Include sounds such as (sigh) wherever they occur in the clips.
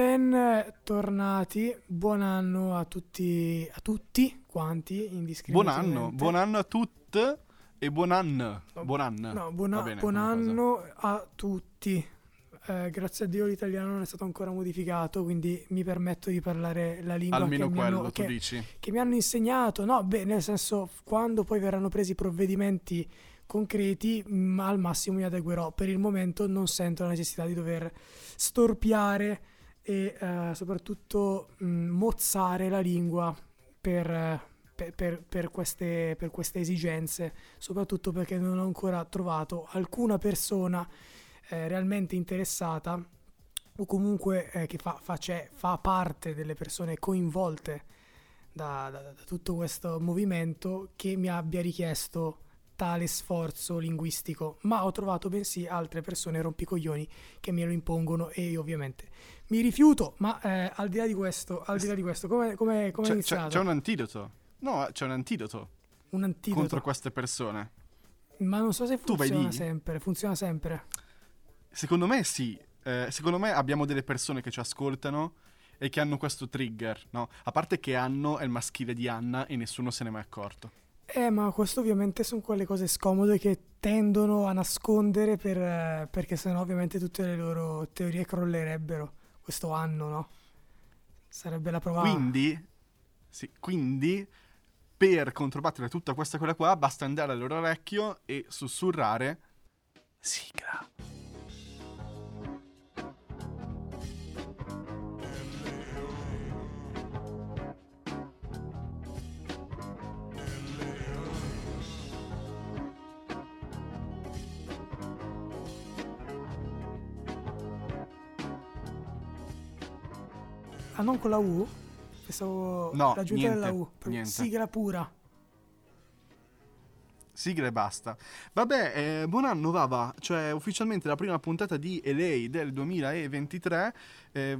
Ben tornati, buon anno a tutti, a tutti quanti Buon anno, buon anno a tutte e buon anno. Buon anno. No, buona- bene, buon una cosa. anno a tutti. Eh, grazie a Dio l'italiano non è stato ancora modificato, quindi mi permetto di parlare la lingua Almeno che, mi quello, hanno, tu che- dici. che mi hanno insegnato. No, beh, nel senso, quando poi verranno presi provvedimenti concreti, mm, al massimo mi adeguerò. Per il momento non sento la necessità di dover storpiare e eh, soprattutto mm, mozzare la lingua per, per- per- per queste, per queste esigenze, soprattutto perché non ho ancora trovato alcuna persona eh, realmente interessata o comunque eh, che fa, face- fa parte delle persone coinvolte da, da- da tutto questo movimento che mi abbia richiesto tale sforzo linguistico, ma ho trovato bensì altre persone rompicoglioni che me lo impongono e io ovviamente mi rifiuto, ma eh, al di là di questo, al di là di questo, come, come, come è C'è, c'è- iniziato? c'è un antidoto. No, c'è un antidoto un antidoto, contro queste persone. ma non so se funziona sempre, funziona sempre. Secondo me sì. Eh, secondo me abbiamo delle persone che ci ascoltano e che hanno questo trigger, no? A parte che Anno è il maschile di Anna e nessuno se n'è mai accorto. Eh, ma questo ovviamente sono quelle cose scomode che tendono a nascondere per, eh, perché sennò ovviamente tutte le loro teorie crollerebbero questo anno, no? Sarebbe la prova. Quindi, sì, quindi, per controbattere tutta questa cosa qua, basta andare al loro orecchio e sussurrare sigla. Ah, non con la U? Pensavo No, l'aggiunta niente, della U. niente. Sigla pura. Sigla e basta. Vabbè, eh, buon anno Vava, cioè ufficialmente la prima puntata di LA del 2023. Eh,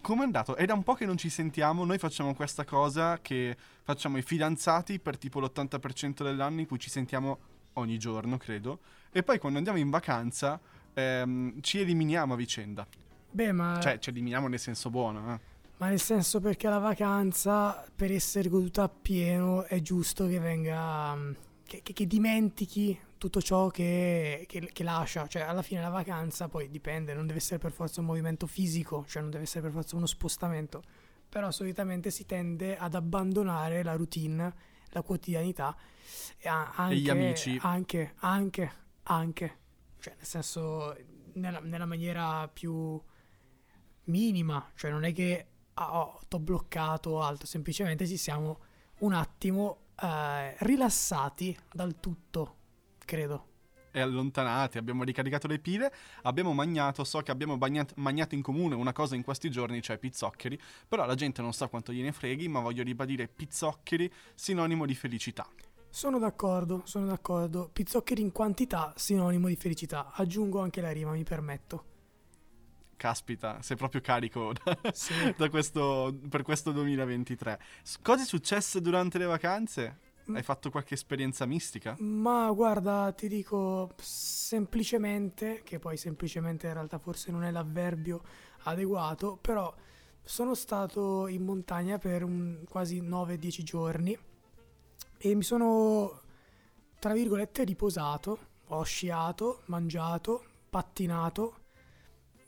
Come è andato? È da un po' che non ci sentiamo, noi facciamo questa cosa che facciamo i fidanzati per tipo l'80% dell'anno in cui ci sentiamo ogni giorno, credo, e poi quando andiamo in vacanza ehm, ci eliminiamo a vicenda. Beh, ma, Cioè, ci eliminiamo nel senso buono, eh. Ma nel senso perché la vacanza, per essere goduta appieno, è giusto che venga. mm, che, che- che dimentichi tutto ciò che, che- lascia. Cioè, alla fine la vacanza poi dipende, non deve essere per forza un movimento fisico, cioè non deve essere per forza uno spostamento. Però solitamente si tende ad abbandonare la routine, la quotidianità e anche, gli amici. Anche, anche, anche. Cioè, nel senso, nella, nella maniera più minima, cioè non è che oh, t'ho bloccato o altro, semplicemente ci siamo un attimo eh, rilassati dal tutto, credo. e allontanati, abbiamo ricaricato le pile, abbiamo magnato, so che abbiamo bagnat- magnato in comune una cosa in questi giorni, cioè pizzoccheri, però la gente non sa quanto gliene freghi, ma voglio ribadire pizzoccheri sinonimo di felicità. Sono d'accordo, sono d'accordo. Pizzoccheri in quantità, sinonimo di felicità. Aggiungo anche la rima, mi permetto. Caspita, sei proprio carico (laughs) da, Sì. da questo, per questo 2023. S- Cosa è successo durante le vacanze? Hai fatto qualche esperienza mistica? Ma guarda, ti dico semplicemente, che poi semplicemente in realtà forse non è l'avverbio adeguato, però sono stato in montagna per un quasi 9-10 giorni e mi sono, tra virgolette, riposato, ho sciato, mangiato, pattinato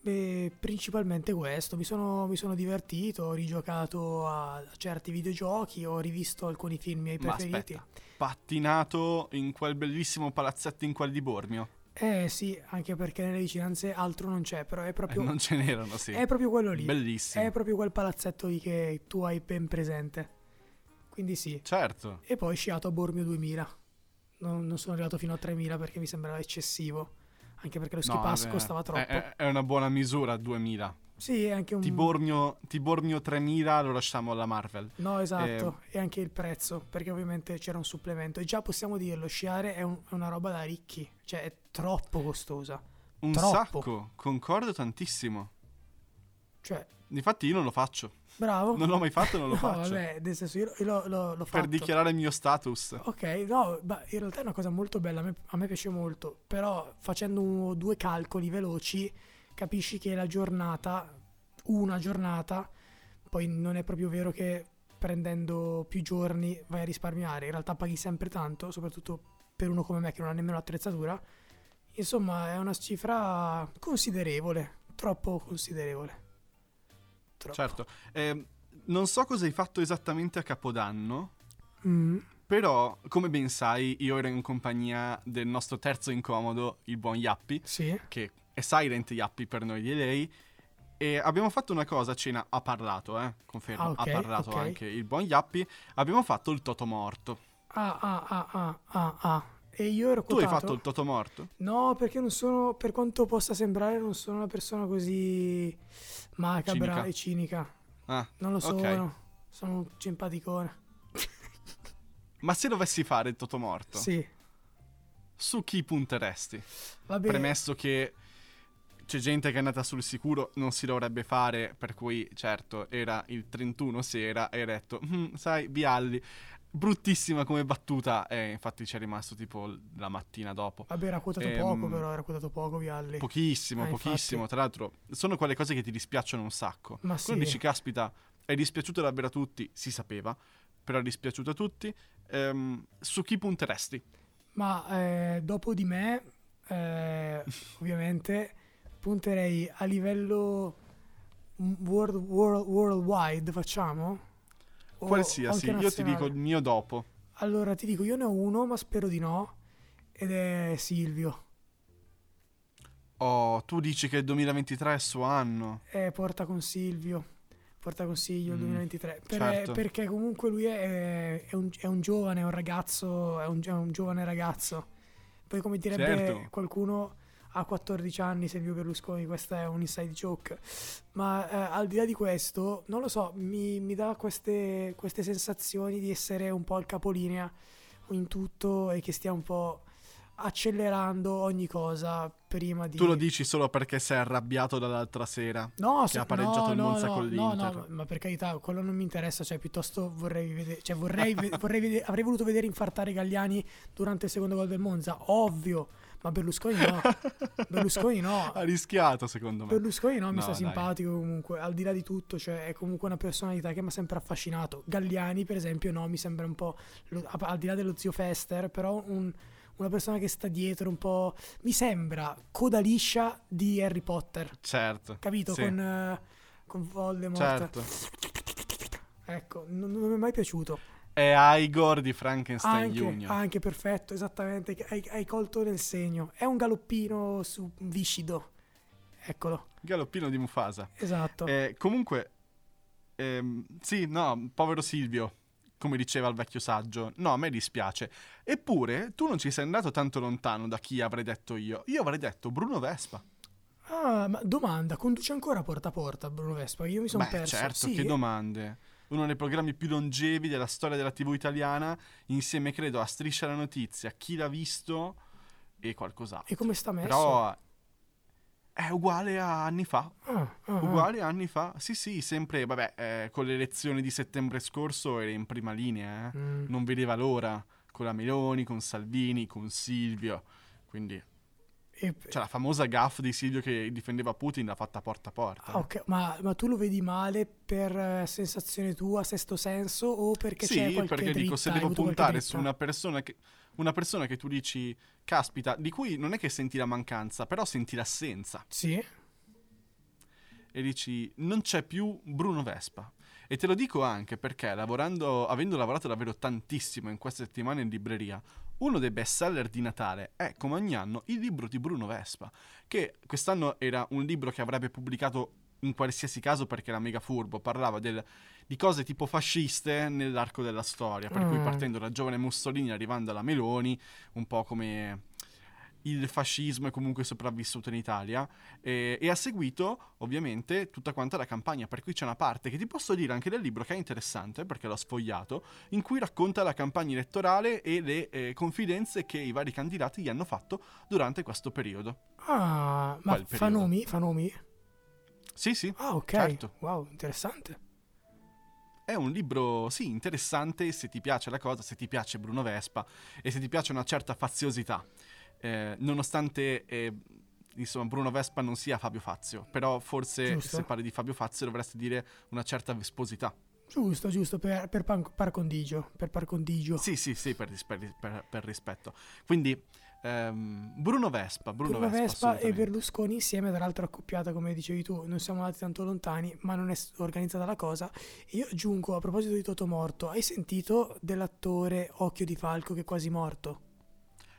e principalmente questo, mi sono, mi sono divertito, ho rigiocato a certi videogiochi, ho rivisto alcuni film miei Ma preferiti. aspetta, pattinato in quel bellissimo palazzetto in quel di Bormio? Eh sì, anche perché nelle vicinanze altro non c'è, però è Eh, proprio, non ce n'erano, sì. è proprio quello lì. Bellissimo. È proprio quel palazzetto lì che tu hai ben presente. Quindi sì. Certo. E poi sciato a Bormio 2000. Non, non sono arrivato fino a 3000 perché mi sembrava eccessivo. Anche perché lo ski pass costava troppo. È, è- una buona misura, 2000. Sì, anche un... Tibornio, Tibornio 3000 lo lasciamo alla Marvel. No, esatto. E anche il prezzo, perché ovviamente c'era un supplemento. E già possiamo dirlo, sciare è, un- è una roba da ricchi. Cioè, è troppo costosa. Un Troppo. sacco, concordo tantissimo. Cioè, Difatti io non lo faccio. Bravo. Non l'ho mai fatto non lo (laughs) no, faccio. vabbè, nel senso io, io l'ho, l'ho, l'ho per dichiarare il mio status. Ok, no, in realtà è una cosa molto bella, a me, a me piace molto, però facendo un- due calcoli veloci capisci che la giornata una giornata, poi non è proprio vero che prendendo più giorni vai a risparmiare, in realtà paghi sempre tanto, soprattutto per uno come me che non ha nemmeno l'attrezzatura. Insomma, è una cifra considerevole, troppo considerevole. Troppo. Certo. Eh, non so cosa hai fatto esattamente a Capodanno, Mm, però, come ben sai, io ero in compagnia del nostro terzo incomodo, il buon Yappi, sì. che è Silent Yappi per noi di lei. E abbiamo fatto una cosa a cena, ha parlato, eh, confermo, Ah, ok, ha parlato ok. anche il buon Yappi. Abbiamo fatto il Toto Morto. Ah, ah, ah, ah, ah, ah. E io ero Tu hai quotato? fatto il Toto Morto? No, perché non sono, per quanto possa sembrare, non sono una persona così macabra Cinica. e cinica. Ah, Non lo sono. Sono un simpaticone. Ma se dovessi fare il Toto Morto, Sì. su chi punteresti? Vabbè. Premesso che c'è gente che è andata sul sicuro, non si dovrebbe fare, per cui certo era il 31 sera e hai detto, "Mm, sai, Bialli, bruttissima come battuta e infatti ci è rimasto tipo la mattina dopo. Vabbè, era quotato Ehm, poco, però era quotato poco, Vialli. Pochissimo, infatti. pochissimo, tra l'altro sono quelle cose che ti dispiacciono un sacco. Ma Quando sì. dici, caspita, è dispiaciuto davvero a tutti, si sapeva, però è dispiaciuto a tutti, ehm, su chi punteresti? Ma eh, dopo di me, eh, ovviamente, punterei a livello world, world- worldwide, facciamo? Qualsiasi, io ti dico il mio dopo. Allora, ti dico, io ne ho uno, ma spero di no, ed è Silvio. Oh, tu dici che il 2023 è il suo anno. Eh, porta con Silvio. Porta consiglio il Mm, 2023. Per- certo. Perché comunque lui è, è un, è un giovane, è un ragazzo, è un, è un giovane ragazzo. Poi come direbbe Certo. qualcuno ha 14 anni Silvio Berlusconi, questa è un inside joke. Ma eh, al di là di questo, non lo so, mi, mi dà queste, queste sensazioni di essere un po' al capolinea in tutto e che stia un po' accelerando ogni cosa prima di... Tu lo dici solo perché sei arrabbiato dall'altra sera. No, che se- ha pareggiato no, il no, Monza no, con no, l'Inter. no, ma per carità, quello non mi interessa, cioè piuttosto vorrei vedere, cioè vorrei, ve- (laughs) vorrei vedere, avrei voluto vedere infartare Gagliani durante il secondo gol del Monza, ovvio, ma Berlusconi no, (laughs) Berlusconi no, Ha rischiato, secondo me. Berlusconi no, mi No, sta dai. simpatico comunque, al di là di tutto, cioè è comunque una personalità che mi ha sempre affascinato. Galliani, per esempio, no, mi sembra un po', al di là dello zio Fester, però un- una persona che sta dietro un po', mi sembra coda liscia di Harry Potter. Certo. Capito? Sì. Con, eh, con Voldemort. Certo. Ecco, non, non mi è mai piaciuto. È Igor di Frankenstein Anche, Junior. anche perfetto, esattamente. Hai, hai colto nel segno. È un galoppino su viscido. Eccolo, Galoppino di Mufasa. esatto. Eh, comunque, ehm, sì, no, povero Silvio, come diceva il vecchio saggio. No, a me dispiace. Eppure, tu non ci sei andato tanto lontano da chi avrei detto io. Io avrei detto Bruno Vespa. Ah, ma domanda, conduce ancora porta a porta Bruno Vespa? Io mi sono perso. certo, Sì? che domande. Uno dei programmi più longevi della storia della TV italiana, insieme credo a Striscia la Notizia, Chi l'ha visto e qualcos'altro. E come sta messo? Però è uguale a anni fa. Ah, ah, ah. Uguale a anni fa. Sì, sì, sempre, vabbè, eh, con le elezioni di settembre scorso era in prima linea, eh. Mm. Non vedeva l'ora. Con la Meloni, con Salvini, con Silvio. Quindi, E- cioè la famosa gaff di Silvio che difendeva Putin l'ha fatta porta a porta. ah, ok, ma, ma tu lo vedi male per eh, sensazione tua, sesto senso, o perché c'è sì, qualche perché dico, dritta? se Hai devo puntare su una persona che... Una persona che tu dici, caspita, di cui non è che senti la mancanza, però senti l'assenza. Sì? e dici non c'è più Bruno Vespa. E te lo dico anche perché lavorando, avendo lavorato davvero tantissimo in queste settimane in libreria, uno dei best seller di Natale è come ogni anno il libro di Bruno Vespa, che quest'anno era un libro che avrebbe pubblicato in qualsiasi caso perché era mega furbo, parlava del- di cose tipo fasciste nell'arco della storia, per cui Mm. partendo da giovane Mussolini arrivando alla Meloni, un po' come il fascismo è comunque sopravvissuto in Italia e, e ha seguito ovviamente tutta quanta la campagna per cui c'è una parte che ti posso dire anche del libro che è interessante perché l'ho sfogliato in cui racconta la campagna elettorale e le eh, confidenze che i vari candidati gli hanno fatto durante questo periodo Ah, ma Qual fa periodo? nomi? Fa nomi? sì sì Ah, ok. Certo. Wow, interessante. È un libro, sì, interessante se ti piace la cosa, se ti piace Bruno Vespa e se ti piace una certa faziosità. Eh, nonostante eh, insomma Bruno Vespa non sia Fabio Fazio, però forse Giusto. se parli di Fabio Fazio dovresti dire una certa vesposità. Giusto, giusto, per, per pan- par condigio, per par condigio. Sì, sì, sì, per, per- per- rispetto. Quindi ehm, Bruno Vespa, Bruno, Bruno Vespa, e assolutamente. Berlusconi insieme, tra l'altro accoppiata come dicevi tu, non siamo andati tanto lontani, ma non è organizzata la cosa. E io aggiungo, a proposito di Toto morto, hai sentito dell'attore Occhio di Falco che è quasi morto?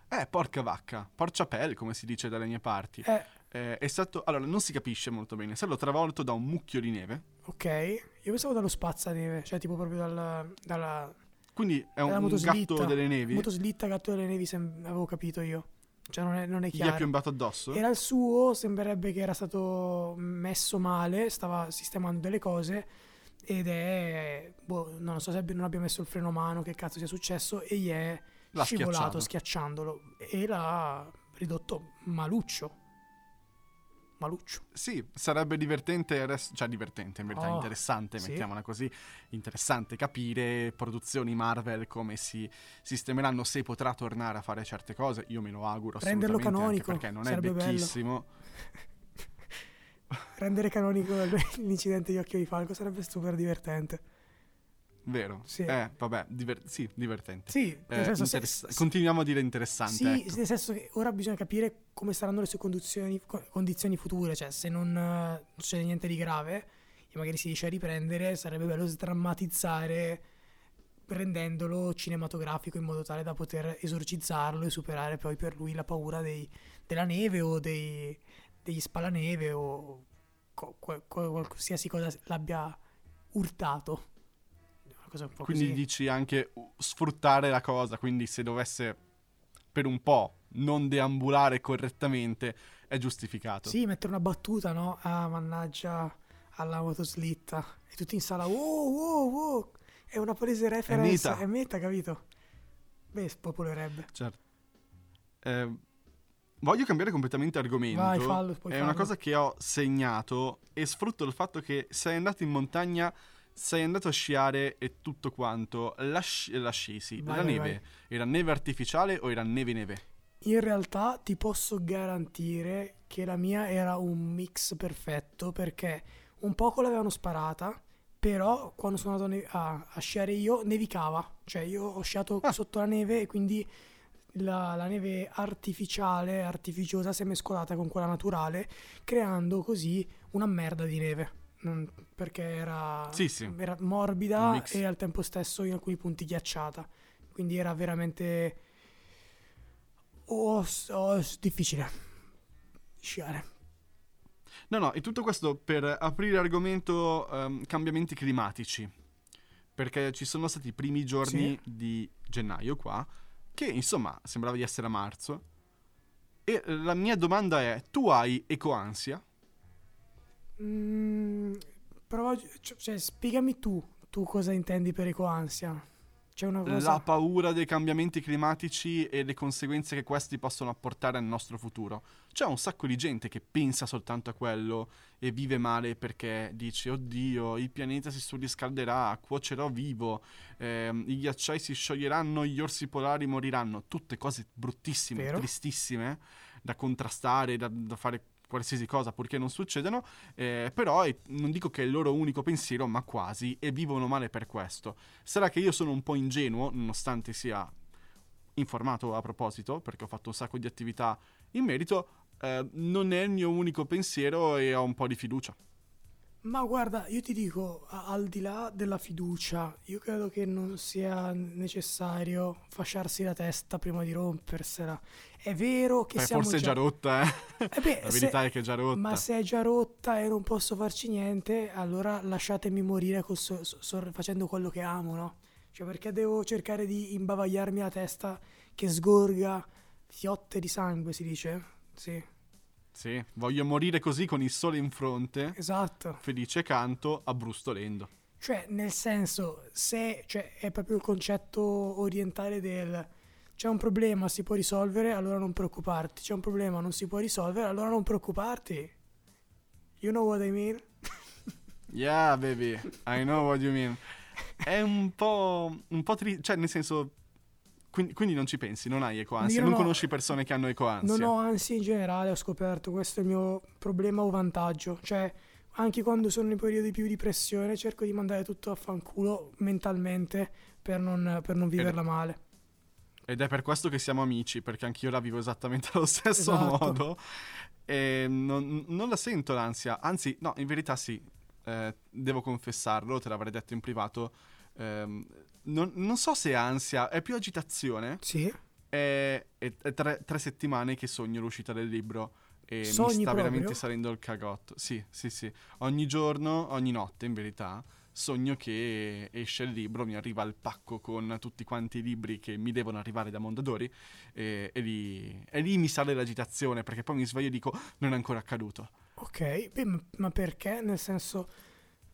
Eh, porca vacca, porciapelle, come si dice dalle mie parti. Eh, Eh, è stato, allora, non si capisce molto bene, è stato travolto da un mucchio di neve, ok, io pensavo dallo spazzaneve, cioè tipo proprio dal- dalla, quindi è un, un gatto delle nevi, Motoslitta, gatto delle nevi, sem- avevo capito io. Cioè non è, non è gli è chiaro. piombato addosso. Era il suo, sembrerebbe che era stato messo male, stava sistemando delle cose ed è, boh, non so se abbia- non abbia messo il freno a mano, che cazzo sia successo, e gli è L'ha scivolato schiacciato. schiacciandolo e l'ha ridotto maluccio. Maluccio. Sì, sarebbe divertente, adesso- cioè divertente, in verità Oh, interessante, sì. mettiamola così, interessante capire produzioni Marvel come si sistemeranno, se potrà tornare a fare certe cose, io me lo auguro Renderlo canonico, perché non è vecchissimo. (laughs) Rendere canonico (laughs) l'incidente di Occhio di Falco sarebbe super divertente. Vero? Sì. Eh, vabbè, diver- sì, divertente. Sì, Eh, se- interessa- continuiamo a dire interessante. Sì, ecco. nel senso che ora bisogna capire come saranno le sue condizioni, co- condizioni future, cioè se non eh, succede niente di grave e magari si riesce a riprendere, sarebbe bello sdrammatizzare rendendolo cinematografico in modo tale da poter esorcizzarlo e superare poi per lui la paura dei- della neve o dei- degli spalaneve o co- qual- qualsiasi cosa l'abbia urtato. Una cosa un po' Quindi così. dici anche sfruttare la cosa, quindi se dovesse per un po' non deambulare correttamente è giustificato. Sì, mettere una battuta, no? Ah, mannaggia alla motoslitta. E tutti in sala, wow, wow, wow. È una palese reference. meta. È meta, capito? Beh, spopolerebbe. Certo. Eh, voglio cambiare completamente argomento. Vai, fallo, È una farlo. cosa che ho segnato e sfrutto il fatto che sei andato in montagna, sei andato a sciare e tutto quanto. La, sci- la sci, sì. Vai, la vai, neve. Era neve artificiale o era neve neve? In realtà ti posso garantire che la mia era un mix perfetto perché un poco l'avevano sparata, però quando sono andato ne- a, a sciare io nevicava. Cioè io ho sciato Ah. sotto la neve e quindi la, la neve artificiale, artificiosa, si è mescolata con quella naturale, creando così una merda di neve. Non- perché era, Sì, sì. era morbida e al tempo stesso in alcuni punti ghiacciata. Quindi era veramente oh, oh, difficile sciare. No, no, e tutto questo per aprire argomento ehm, cambiamenti climatici. Perché ci sono stati i primi giorni di gennaio qua, che insomma sembrava di essere a marzo. E la mia domanda è: tu hai ecoansia? Mm, però, cioè, spiegami tu, tu cosa intendi per ecoansia. C'è una cosa... La paura dei cambiamenti climatici e le conseguenze che questi possono apportare al nostro futuro. C'è un sacco di gente che pensa soltanto a quello e vive male perché dice: Oddio, il pianeta si surriscalderà, cuocerò vivo, ehm, i ghiacciai si scioglieranno, gli orsi polari moriranno. Tutte cose bruttissime, Vero. tristissime da contrastare, da, da fare qualsiasi cosa purché non succedano. eh, però è- non dico che è il loro unico pensiero, ma quasi, e vivono male per questo. Sarà che io sono un po' ingenuo, nonostante sia informato a proposito, perché ho fatto un sacco di attività in merito. eh, non è il mio unico pensiero e ho un po' di fiducia. Ma guarda, io ti dico, a- al di là della fiducia, io credo che non sia necessario fasciarsi la testa prima di rompersela. È vero che Beh, siamo forse è già rotta, eh. Eh beh, (laughs) La se- verità è che è già rotta. Ma se è già rotta e non posso farci niente, allora lasciatemi morire so- so- facendo quello che amo, no? Cioè, perché devo cercare di imbavagliarmi la testa che sgorga fiotte di sangue, si dice? Sì, Sì, voglio morire così con il sole in fronte, esatto. felice canto, abbrustolendo. Cioè, nel senso, se cioè, è proprio il concetto orientale del c'è un problema, si può risolvere, allora non preoccuparti. C'è un problema, non si può risolvere, allora non preoccuparti. You know what I mean? (laughs) Yeah, baby, I know what you mean. È un po', un po' tri- cioè nel senso, quindi, quindi non ci pensi, non hai ecoansia, non non ho- conosci persone che hanno ecoansia. Non ho ansia in generale, ho scoperto questo è il mio problema o vantaggio. Cioè, anche quando sono in periodi più di pressione, cerco di mandare tutto a fanculo mentalmente per non, per non viverla male. Ed è per questo che siamo amici, perché anch'io la vivo esattamente allo stesso Esatto. modo. E non, non la sento l'ansia, anzi, no, in verità sì, eh, devo confessarlo, te l'avrei detto in privato. Ehm, non, non so se è ansia, è più agitazione. Sì, È, è- è tre, tre settimane che sogno l'uscita del libro e Sogni mi sta proprio? veramente salendo il cagotto. Sì, sì, sì. Ogni giorno, ogni notte in verità, sogno che esce il libro, mi arriva il pacco con tutti quanti i libri che mi devono arrivare da Mondadori e, e lì, e lì mi sale l'agitazione perché poi mi sveglio e dico non è ancora accaduto. ok. Beh, ma, ma perché? Nel senso,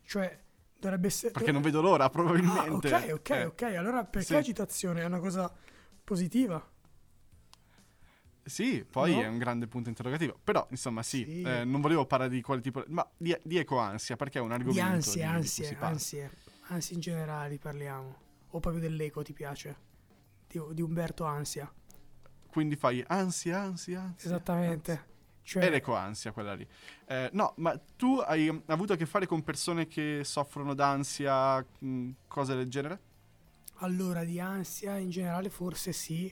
cioè, dovrebbe essere... Perché non vedo l'ora Ah, probabilmente. ok, ok, Eh, ok. Allora perché sì. agitazione? È una cosa positiva. Sì, poi No? è un grande punto interrogativo. Però, insomma, sì, Sì. eh, non volevo parlare di quale tipo... Ma di, di ecoansia, perché è un argomento Di ansie, di ansie, si parla. ansie. Ansie in generale parliamo. O proprio dell'eco ti piace? Di, di Umberto Ansia. Quindi fai ansia, ansia, ansia. Esattamente. Cioè, È l'ecoansia quella lì. Eh, no, ma tu hai avuto a che fare con persone che soffrono d'ansia, mh, cose del genere? Allora, di ansia in generale forse sì.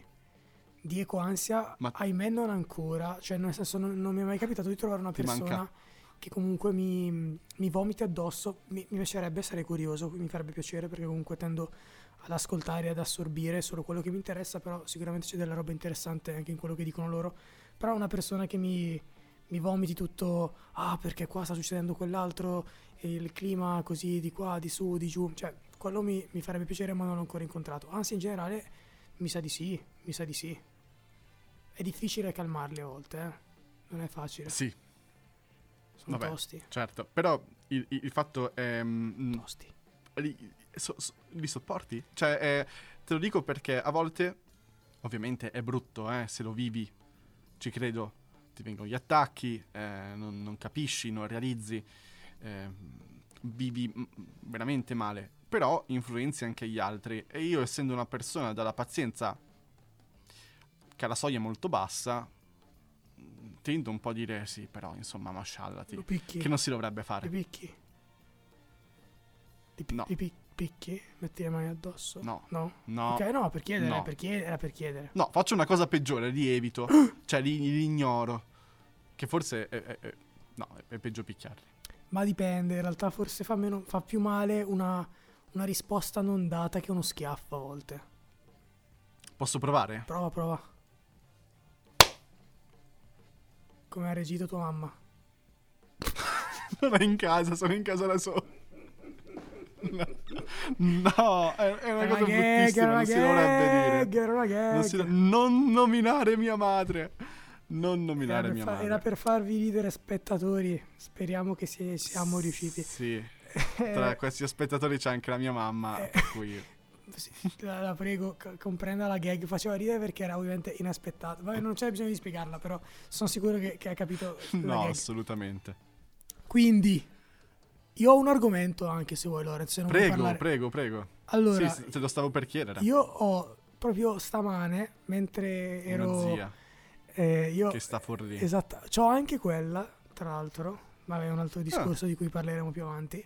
Di ecoansia, Ma- ahimè, non ancora. Cioè, nel senso, non, non mi è mai capitato di trovare una persona manca? che comunque mi, mi vomiti addosso. Mi, mi piacerebbe, sarei curioso, mi farebbe piacere perché comunque tendo ad ascoltare e ad assorbire solo quello che mi interessa, però sicuramente c'è della roba interessante anche in quello che dicono loro. Però una persona che mi, mi vomiti tutto, ah perché qua sta succedendo quell'altro, il clima così di qua, di su, di giù, cioè quello mi, mi farebbe piacere ma non l'ho ancora incontrato. Anzi in generale mi sa di sì, mi sa di sì. È difficile calmarli a volte, eh? non è facile, Sì, sono vabbè. tosti, certo. Però il, il- fatto è... mh, tosti. li, so- so- li sopporti? Cioè, eh, te lo dico perché a volte, ovviamente è brutto, eh, se lo vivi, ci credo, ti vengono gli attacchi, eh, non, non capisci, non realizzi, eh, vivi veramente male, però influenzi anche gli altri e io essendo una persona dalla pazienza che ha la soglia molto bassa, tendo un po' a dire sì, però insomma, masciallati, che non si dovrebbe fare. picchi. Li, pi- No. pi- picchi? Metti le mani addosso? No. No? No. Ok, no, per chiedere, No. per chiedere, era per chiedere. No, faccio una cosa peggiore, li evito. (gasps) cioè, li, li ignoro. Che forse è, è- è- no, è, è peggio picchiarli. Ma dipende, in realtà forse fa, meno, fa più male una, una risposta non data che uno schiaffo a volte. Posso provare? Prova, prova. Come ha reagito tua mamma? (laughs) Non è in casa, sono in casa da solo. No, è, è una Era cosa gag, bruttissima, era non si dovrebbe dire. Era una gag. Non, si do- non nominare mia madre. Non Era nominare per, mia fa- madre. era per farvi ridere spettatori. Speriamo che si- siamo riusciti. Sì, (laughs) tra questi spettatori c'è anche la mia mamma, Eh. per cui... La, la prego, c- comprenda la gag. Faceva ridere perché era ovviamente inaspettato. Vabbè, non c'è bisogno di spiegarla, però sono sicuro che, che ha capito No, assolutamente. Quindi, io ho un argomento anche se vuoi, Lorenzo. Prego, prego, prego. Allora, sì, te lo stavo per chiedere. io ho proprio stamane, mentre Una ero. zia eh, io, che sta fuori lì. Esatto, c'ho anche quella, tra l'altro, ma è un Ah. altro discorso di cui parleremo più avanti.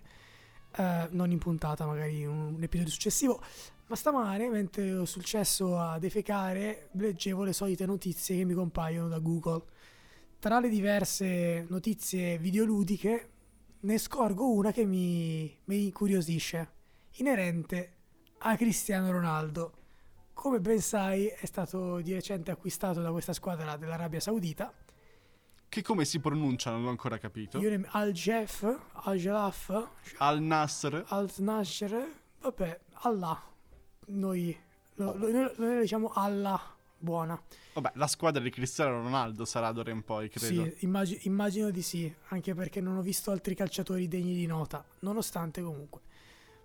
Eh, non in puntata, magari in un episodio successivo. Ma stamane, mentre ero sul cesso a defecare, leggevo le solite notizie che mi compaiono da Google. Tra le diverse notizie videoludiche, ne scorgo una che mi, mi incuriosisce, inerente a Cristiano Ronaldo. Come ben sai, è stato di recente acquistato da questa squadra dell'Arabia Saudita. Che come si pronuncia non l'ho ancora capito. Io ne- Al-Jef, Al-Jalaf, Al Nasr. Al-Nashr, vabbè, Allah. Noi, lo- lo- noi, noi diciamo Allah, buona. Vabbè, la squadra di Cristiano Ronaldo sarà d'ora in poi, credo. Sì, immagi- immagino di sì, anche perché non ho visto altri calciatori degni di nota, nonostante comunque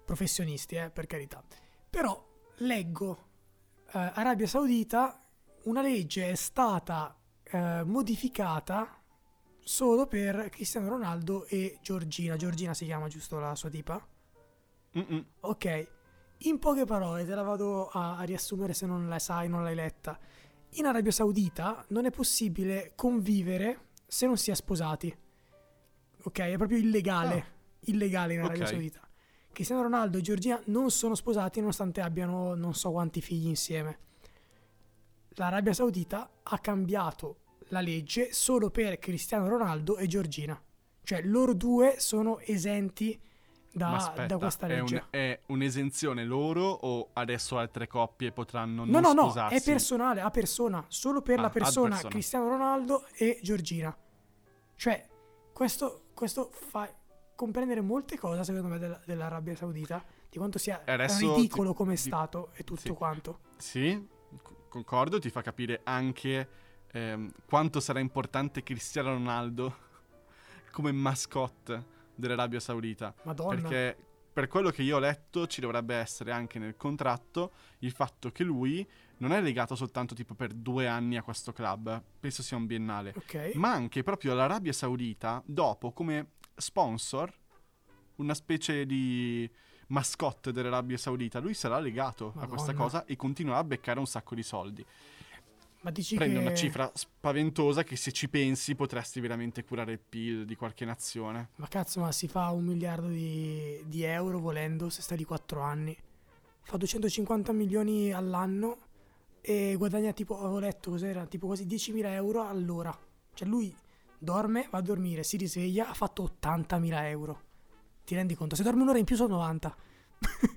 professionisti, eh, per carità. Però leggo eh, Arabia Saudita, una legge è stata eh, modificata solo per Cristiano Ronaldo e Giorgina. Giorgina si chiama giusto la sua tipa? Mm-mm. Ok, In poche parole, te la vado a, a riassumere se non la sai, non l'hai letta. In Arabia Saudita non è possibile convivere se non si è sposati. Ok, è proprio illegale. Ah. Illegale in Arabia Ok. Saudita. Cristiano Ronaldo e Giorgina non sono sposati nonostante abbiano non so quanti figli insieme. L'Arabia Saudita ha cambiato la legge solo per Cristiano Ronaldo e Giorgina. Cioè loro due sono esenti da, aspetta, da questa è, legge. un- è un'esenzione loro o adesso altre coppie potranno No, non no, no, sposarsi? è personale, a persona, solo per Ah, la persona persona. Cristiano Ronaldo e Giorgina. Cioè, questo, questo fa comprendere molte cose, secondo me, della- dell'Arabia Saudita, di quanto sia adesso ridicolo ti- come ti- stato e tutto sì. quanto. Sì, concordo, ti fa capire anche ehm, quanto sarà importante Cristiano Ronaldo (laughs) come mascotte dell'Arabia Saudita. Madonna. Perché per quello che io ho letto ci dovrebbe essere anche nel contratto il fatto che lui non è legato soltanto tipo per due anni a questo club, penso sia un biennale, Ok. ma anche proprio all'Arabia Saudita dopo come sponsor, una specie di mascotte dell'Arabia Saudita, lui sarà legato a questa Madonna. cosa e continuerà a beccare un sacco di soldi. Ma dici Prende che... una cifra spaventosa che se ci pensi potresti veramente curare il PIL di qualche nazione. Ma cazzo, ma si fa un miliardo di, di euro volendo se stai di 4 anni. Fa 250 milioni all'anno e guadagna tipo, avevo letto cos'era, tipo quasi 10.000 euro all'ora. Cioè lui dorme, va a dormire, si risveglia, ha fatto 80.000 euro. Ti rendi conto? Se dorme un'ora in più sono 90.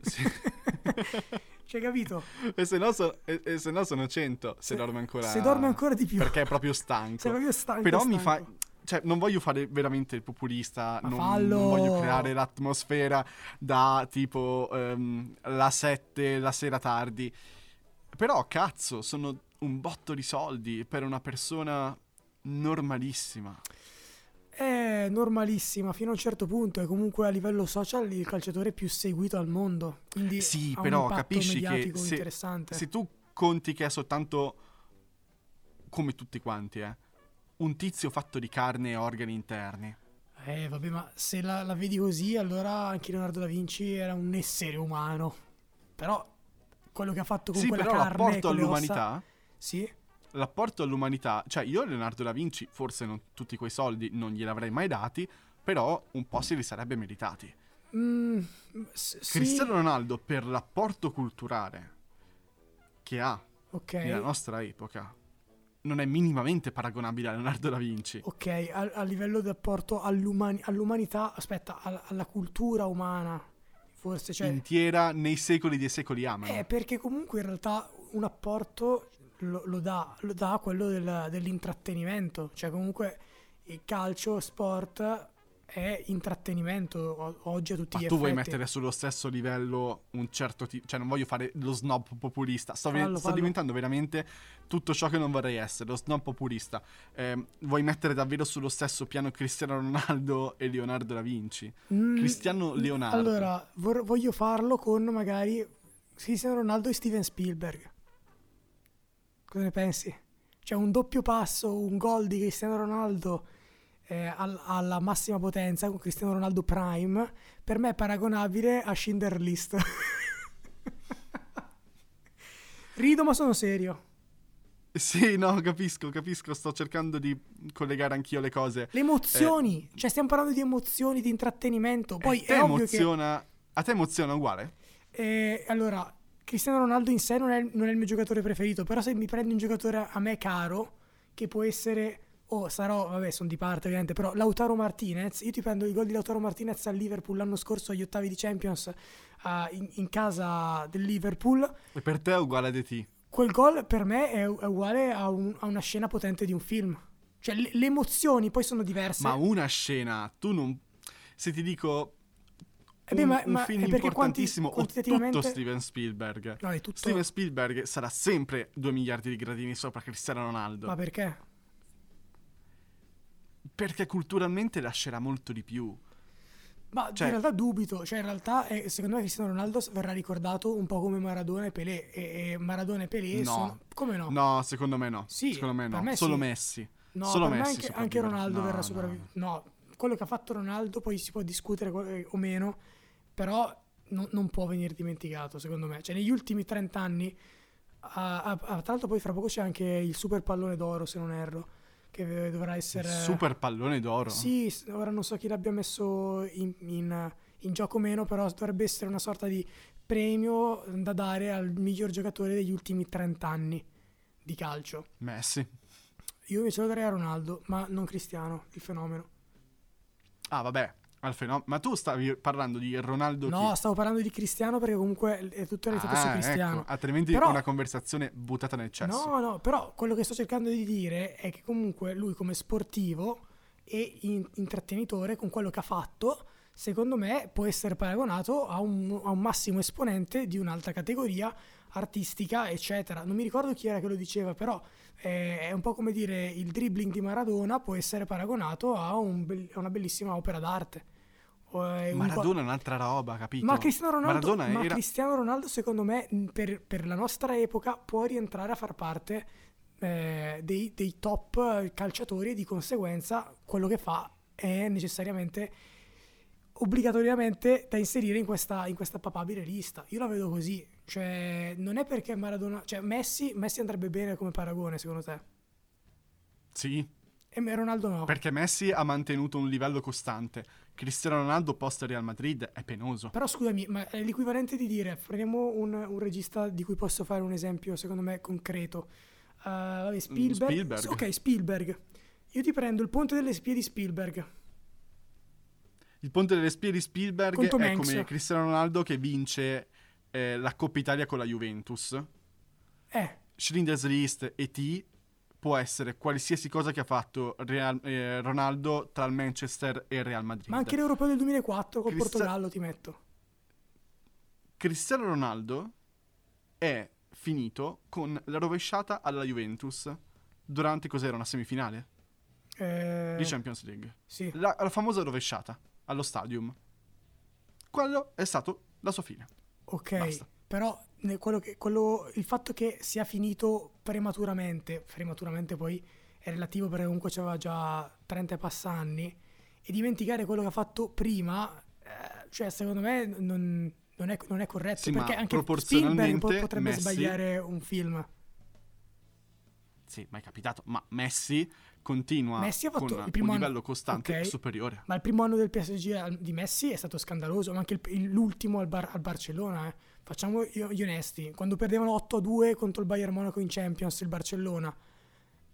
Sì. (laughs) (laughs) Cioè, capito? e, se no so- e- e se no sono 100 se, Se- dorme ancora. Se dorme ancora di più. Perché è proprio stanco. Sei proprio stanco. Però mi stanco. fa. Cioè, non voglio fare veramente il populista, non, non voglio creare l'atmosfera da tipo ehm, la 7 la sera tardi. Però, cazzo, sono un botto di soldi per una persona normalissima. È normalissima fino a un certo punto. È comunque a livello social il calciatore più seguito al mondo. Quindi Sì, ha però un impatto capisci che mediatico se- interessante. Se tu conti che è soltanto, come tutti quanti, eh, un tizio fatto di carne e organi interni. Eh, vabbè, ma se la, la vedi così, allora anche Leonardo da Vinci era un essere umano. Però quello che ha fatto con Sì, quella però carne l'apporto con le ossa- all'umanità... Sì, L'apporto all'umanità, cioè io a Leonardo da Vinci forse non tutti quei soldi non gliel'avrei mai dati, però un po' se li sarebbe meritati. Mm, s- sì, Cristiano Ronaldo per l'apporto culturale che ha ok. nella nostra epoca non è minimamente paragonabile a Leonardo da Vinci. Ok, a, a livello di apporto all'umani- all'umanità, aspetta, alla, alla cultura umana, forse, cioè... Intiera nei secoli dei secoli amano. Eh, perché comunque in realtà un apporto lo, lo dà, lo dà quello del- dell'intrattenimento. Cioè, comunque il calcio, sport è intrattenimento oggi a tutti Ma gli tu vuoi effetti. mettere sullo stesso livello un certo tipo... Cioè non voglio fare lo snob populista. Sto, Fallo, sto fallo. diventando veramente tutto ciò che non vorrei essere, lo snob populista. Eh, vuoi mettere davvero sullo stesso piano Cristiano Ronaldo e Leonardo da Vinci? Mm, Cristiano Leonardo. Allora, vor- voglio farlo con magari Cristiano Ronaldo e Steven Spielberg. Cosa ne pensi? C'è un doppio passo, un gol di Cristiano Ronaldo eh, al- alla massima potenza con Cristiano Ronaldo Prime. Per me è paragonabile a Schindler List. (laughs) Rido ma sono serio. Sì, no, capisco, capisco. Sto cercando di collegare anch'io le cose. Le emozioni, cioè stiamo parlando di emozioni, di intrattenimento. Poi Eh, te ovvio che emoziona... A te emoziona uguale? Eh, allora, Cristiano Ronaldo in sé non è, non è il mio giocatore preferito, però se mi prendi un giocatore a me caro, che può essere, oh sarò, vabbè sono di parte ovviamente, però Lautaro Martinez, io ti prendo il gol di Lautaro Martinez al Liverpool l'anno scorso agli ottavi di Champions eh, in, in casa del Liverpool, E per te è uguale a DT? quel gol per me è, è uguale a, un- a una scena potente di un film. Cioè le, le emozioni poi sono diverse. Ma una scena, tu non... Se ti dico... Eh beh, un, ma- un ma film quanti- importantissimo, o quantitativamente- tutto Steven Spielberg. No, è tutto... Steven Spielberg sarà sempre 2 miliardi di gradini sopra Cristiano Ronaldo. Ma perché? Perché culturalmente lascerà molto di più. Ma Cioè- in realtà dubito, cioè in realtà eh, secondo me Cristiano Ronaldo verrà ricordato un po' come Maradona e Pelé e, e Maradona e Pelé No. sono... Come no? No, secondo me no. Sì, secondo me no. me Solo sì. Messi. No, Solo Messi anche, anche. Ronaldo No, verrà no, sopravvissuto. No. quello che ha fatto Ronaldo poi si può discutere que- o meno, però no- non può venire dimenticato, secondo me. Cioè, negli ultimi 30 anni, a- a- a- tra l'altro poi fra poco c'è anche il super pallone d'oro, se non erro, che dovrà essere... Super pallone d'oro. Sì, ora non so chi l'abbia messo in, in- in gioco meno, però dovrebbe essere una sorta di premio da dare al miglior giocatore degli ultimi 30 anni di calcio. Messi. Io invece lo darei a Ronaldo, ma non Cristiano, il fenomeno. Ah, vabbè. Al fenomeno. Ma tu stavi parlando di Ronaldo No, chi? stavo parlando di Cristiano perché comunque è tutto orientato su Ah, Cristiano. ecco. Altrimenti Però- una conversazione buttata nel cesso. No, no, però quello che sto cercando di dire è che comunque lui come sportivo e in- intrattenitore con quello che ha fatto, secondo me può essere paragonato a un, a un massimo esponente di un'altra categoria artistica, eccetera. Non mi ricordo chi era che lo diceva, però eh, è un po' come dire il dribbling di Maradona può essere paragonato a, un bell- a una bellissima opera d'arte. Qua- Maradona è un'altra roba, capito? ma Cristiano Ronaldo, ma era... Cristiano Ronaldo, secondo me, per, per la nostra epoca, può rientrare a far parte eh, dei, dei top eh, calciatori e di conseguenza quello che fa è necessariamente obbligatoriamente da inserire in questa, in questa papabile lista. Io la vedo così. Cioè, non è perché Maradona. Cioè, Messi, Messi andrebbe bene come paragone, secondo te? Sì, E Ronaldo no. perché Messi ha mantenuto un livello costante. Cristiano Ronaldo post Real Madrid è penoso. Però scusami, ma è l'equivalente di dire, prendiamo un, un regista di cui posso fare un esempio, secondo me, concreto. Uh, Spielberg. Spielberg. Ok, Spielberg. Io ti prendo il ponte delle spie di Spielberg. Il ponte delle spie di Spielberg Con Tom è Hanks. come Cristiano Ronaldo che vince eh, la Coppa Italia con la Juventus. Eh, Schindler's List e T può essere qualsiasi cosa che ha fatto Real- eh, Ronaldo tra il Manchester e il Real Madrid. ma anche l'Europeo del 2004 col Crista- Portogallo ti metto. Cristiano Ronaldo è finito con la rovesciata alla Juventus durante cos'era una semifinale Eh, di Champions League. sì. La, la famosa rovesciata allo stadium. Quello è stato la sua fine. Ok, Basta. Però quello che- quello- il fatto che sia finito prematuramente, prematuramente poi è relativo perché comunque aveva già 30 e passa anni, e dimenticare quello che ha fatto prima, eh, cioè secondo me non, non è, non è corretto, Sì, perché anche Spielberg potrebbe Messi- sbagliare un film. Sì, ma è capitato. Ma Messi continua Messi ha fatto con il primo un anno- livello costante ok. superiore. Ma il primo anno del PSG di Messi è stato scandaloso, ma anche il- l'ultimo al, Bar- al Barcellona. eh. Facciamo gli onesti. Quando perdevano 8-2 contro il Bayern Monaco in Champions, il Barcellona,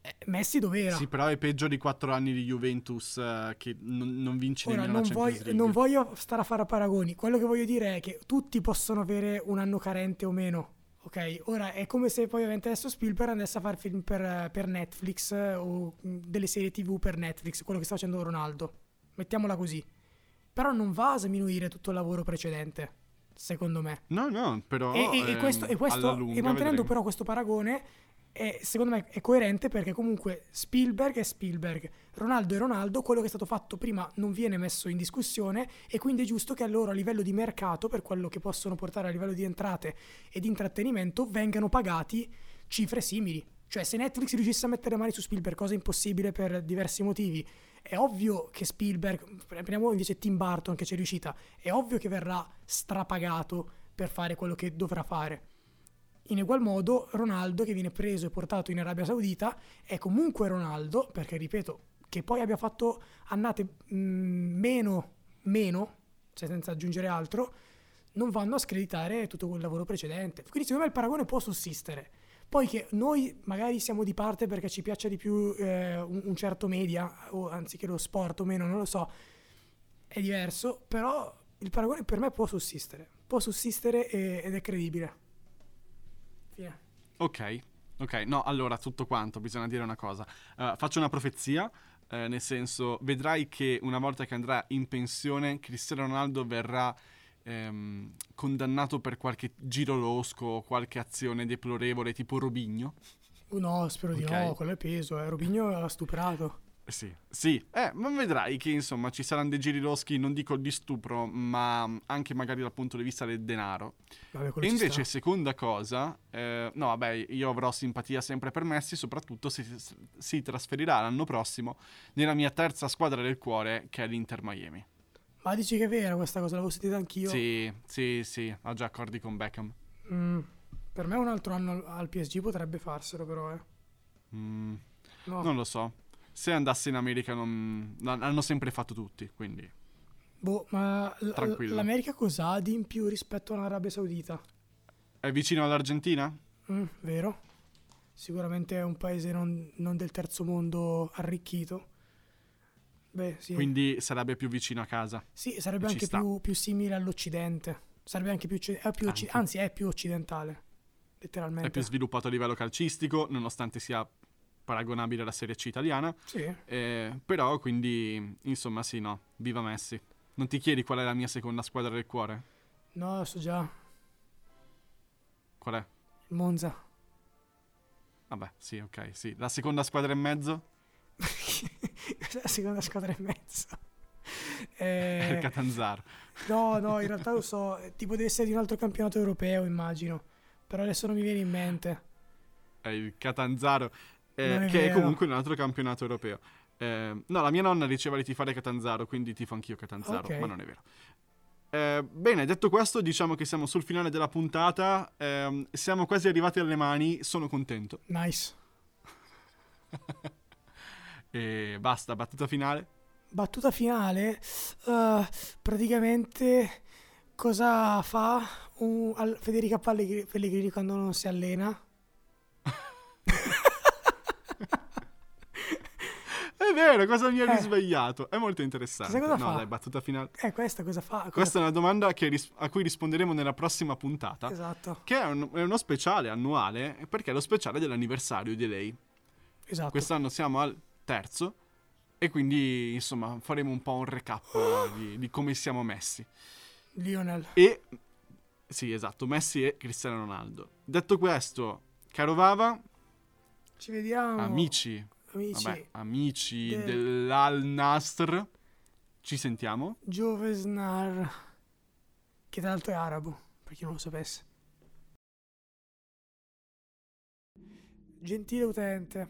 eh, Messi dov'era? Sì, però è peggio di quattro anni di Juventus eh, che non, non vince Ora, nemmeno non, voglio, non voglio stare a fare paragoni. Quello che voglio dire è che tutti possono avere un anno carente o meno. Ok, ora è come se poi ovviamente adesso Spielberg andasse a fare film per, per Netflix eh, o mh, delle serie TV per Netflix, quello che sta facendo Ronaldo. Mettiamola così. Però non va a sminuire tutto il lavoro precedente, secondo me. No, no, però... E, e- e ehm, questo, e, questo- e mantenendo vedremo. però questo paragone, è- secondo me è coerente perché comunque Spielberg è Spielberg, Ronaldo è Ronaldo, quello che è stato fatto prima non viene messo in discussione e quindi è giusto che a loro a livello di mercato, per quello che possono portare a livello di entrate e di intrattenimento, vengano pagati cifre simili. Cioè se Netflix riuscisse a mettere le mani su Spielberg, cosa impossibile per diversi motivi, è ovvio che Spielberg, prendiamo invece Tim Burton che ci è riuscita, è ovvio che verrà strapagato per fare quello che dovrà fare. In egual modo Ronaldo che viene preso e portato in Arabia Saudita è comunque Ronaldo, perché ripeto, che poi abbia fatto annate mh, meno, meno, cioè senza aggiungere altro, non vanno a screditare tutto quel lavoro precedente. Quindi secondo me il paragone può sussistere. Poi che noi magari siamo di parte perché ci piace di più eh, un, un certo media, o anziché lo sport o meno, non lo so, è diverso, però il paragone per me può sussistere. Può sussistere e- ed è credibile. Fine. Ok, ok. No, allora, tutto quanto, bisogna dire una cosa. Eh, faccio una profezia, eh, nel senso, vedrai che una volta che andrà in pensione, Cristiano Ronaldo verrà ehm, condannato per qualche giro losco, qualche azione deplorevole, tipo Robigno. Uh, no, spero di no, quello è peso. Eh. Robigno l'ha stuprato. Eh, Sì, sì, eh, ma vedrai che insomma ci saranno dei giri loschi, non dico di stupro, ma anche magari dal punto di vista del denaro. Vabbè, E invece, seconda cosa, eh, no, vabbè, io avrò simpatia sempre per Messi, soprattutto se si trasferirà l'anno prossimo nella mia terza squadra del cuore, che è l'Inter Miami. Ma dici che è vera questa cosa, l'avevo sentita anch'io. Sì, sì, sì, ha già accordi con Beckham. Mm, per me un altro anno al PSG potrebbe farselo però, eh. Mm, No, Non lo so. Se andasse in America non... l'hanno sempre fatto tutti, quindi... boh, ma l- l'America cos'ha di in più rispetto all'Arabia Saudita? È vicino all'Argentina? Mm, vero? Sicuramente è un paese non, non del terzo mondo arricchito. Beh, sì. Quindi sarebbe più vicino a casa. Sì, sarebbe anche più, più simile all'Occidente. Sarebbe anche più, è più occi- Anche. anzi, è più occidentale. Letteralmente. È più sviluppato a livello calcistico, nonostante sia paragonabile alla Serie C italiana. Sì. Eh, però, quindi, insomma, sì, no. Viva Messi. Non ti chiedi qual è la mia seconda squadra del cuore? No, so già. Qual è? Il Monza. Vabbè, sì, ok, sì. La seconda squadra e mezzo? La (laughs) seconda squadra e mezzo? È il Eh, Catanzaro. no, no, in (laughs) realtà lo so. eh, Tipo deve essere di un altro campionato europeo, immagino. Però adesso non mi viene in mente. È il Catanzaro, eh, è che è vero. comunque un altro campionato europeo. Eh, no, la mia nonna diceva di tifare Catanzaro, quindi tifo anch'io Catanzaro, Ok. ma non è vero. Eh, bene, detto questo, diciamo che siamo sul finale della puntata. ehm, siamo quasi arrivati alle mani. Sono contento. Nice. (laughs) E basta, battuta finale. Battuta finale. eh, praticamente cosa fa un- al- Federica Pellegrini, Pellegrini quando non si allena? (laughs) È vero, cosa mi ha Eh. risvegliato? È molto interessante. No, fa. dai, battuta finale. Eh, questa cosa fa? Cosa Questa è una domanda ris- a cui risponderemo nella prossima puntata. fa? Esatto, Che è, un- è uno speciale annuale, perché è lo speciale dell'anniversario di lei. esatto. Quest'anno siamo al terzo e quindi insomma faremo un po' un recap di, di come siamo messi. Lionel. E sì, esatto, Messi e Cristiano Ronaldo. Detto questo, caro Vava, Ci vediamo. amici, Amici. vabbè, amici del- dell'Al Nasr, ci sentiamo. Jovesnar. Che tra l'altro è arabo, per chi non lo sapesse. Gentile utente,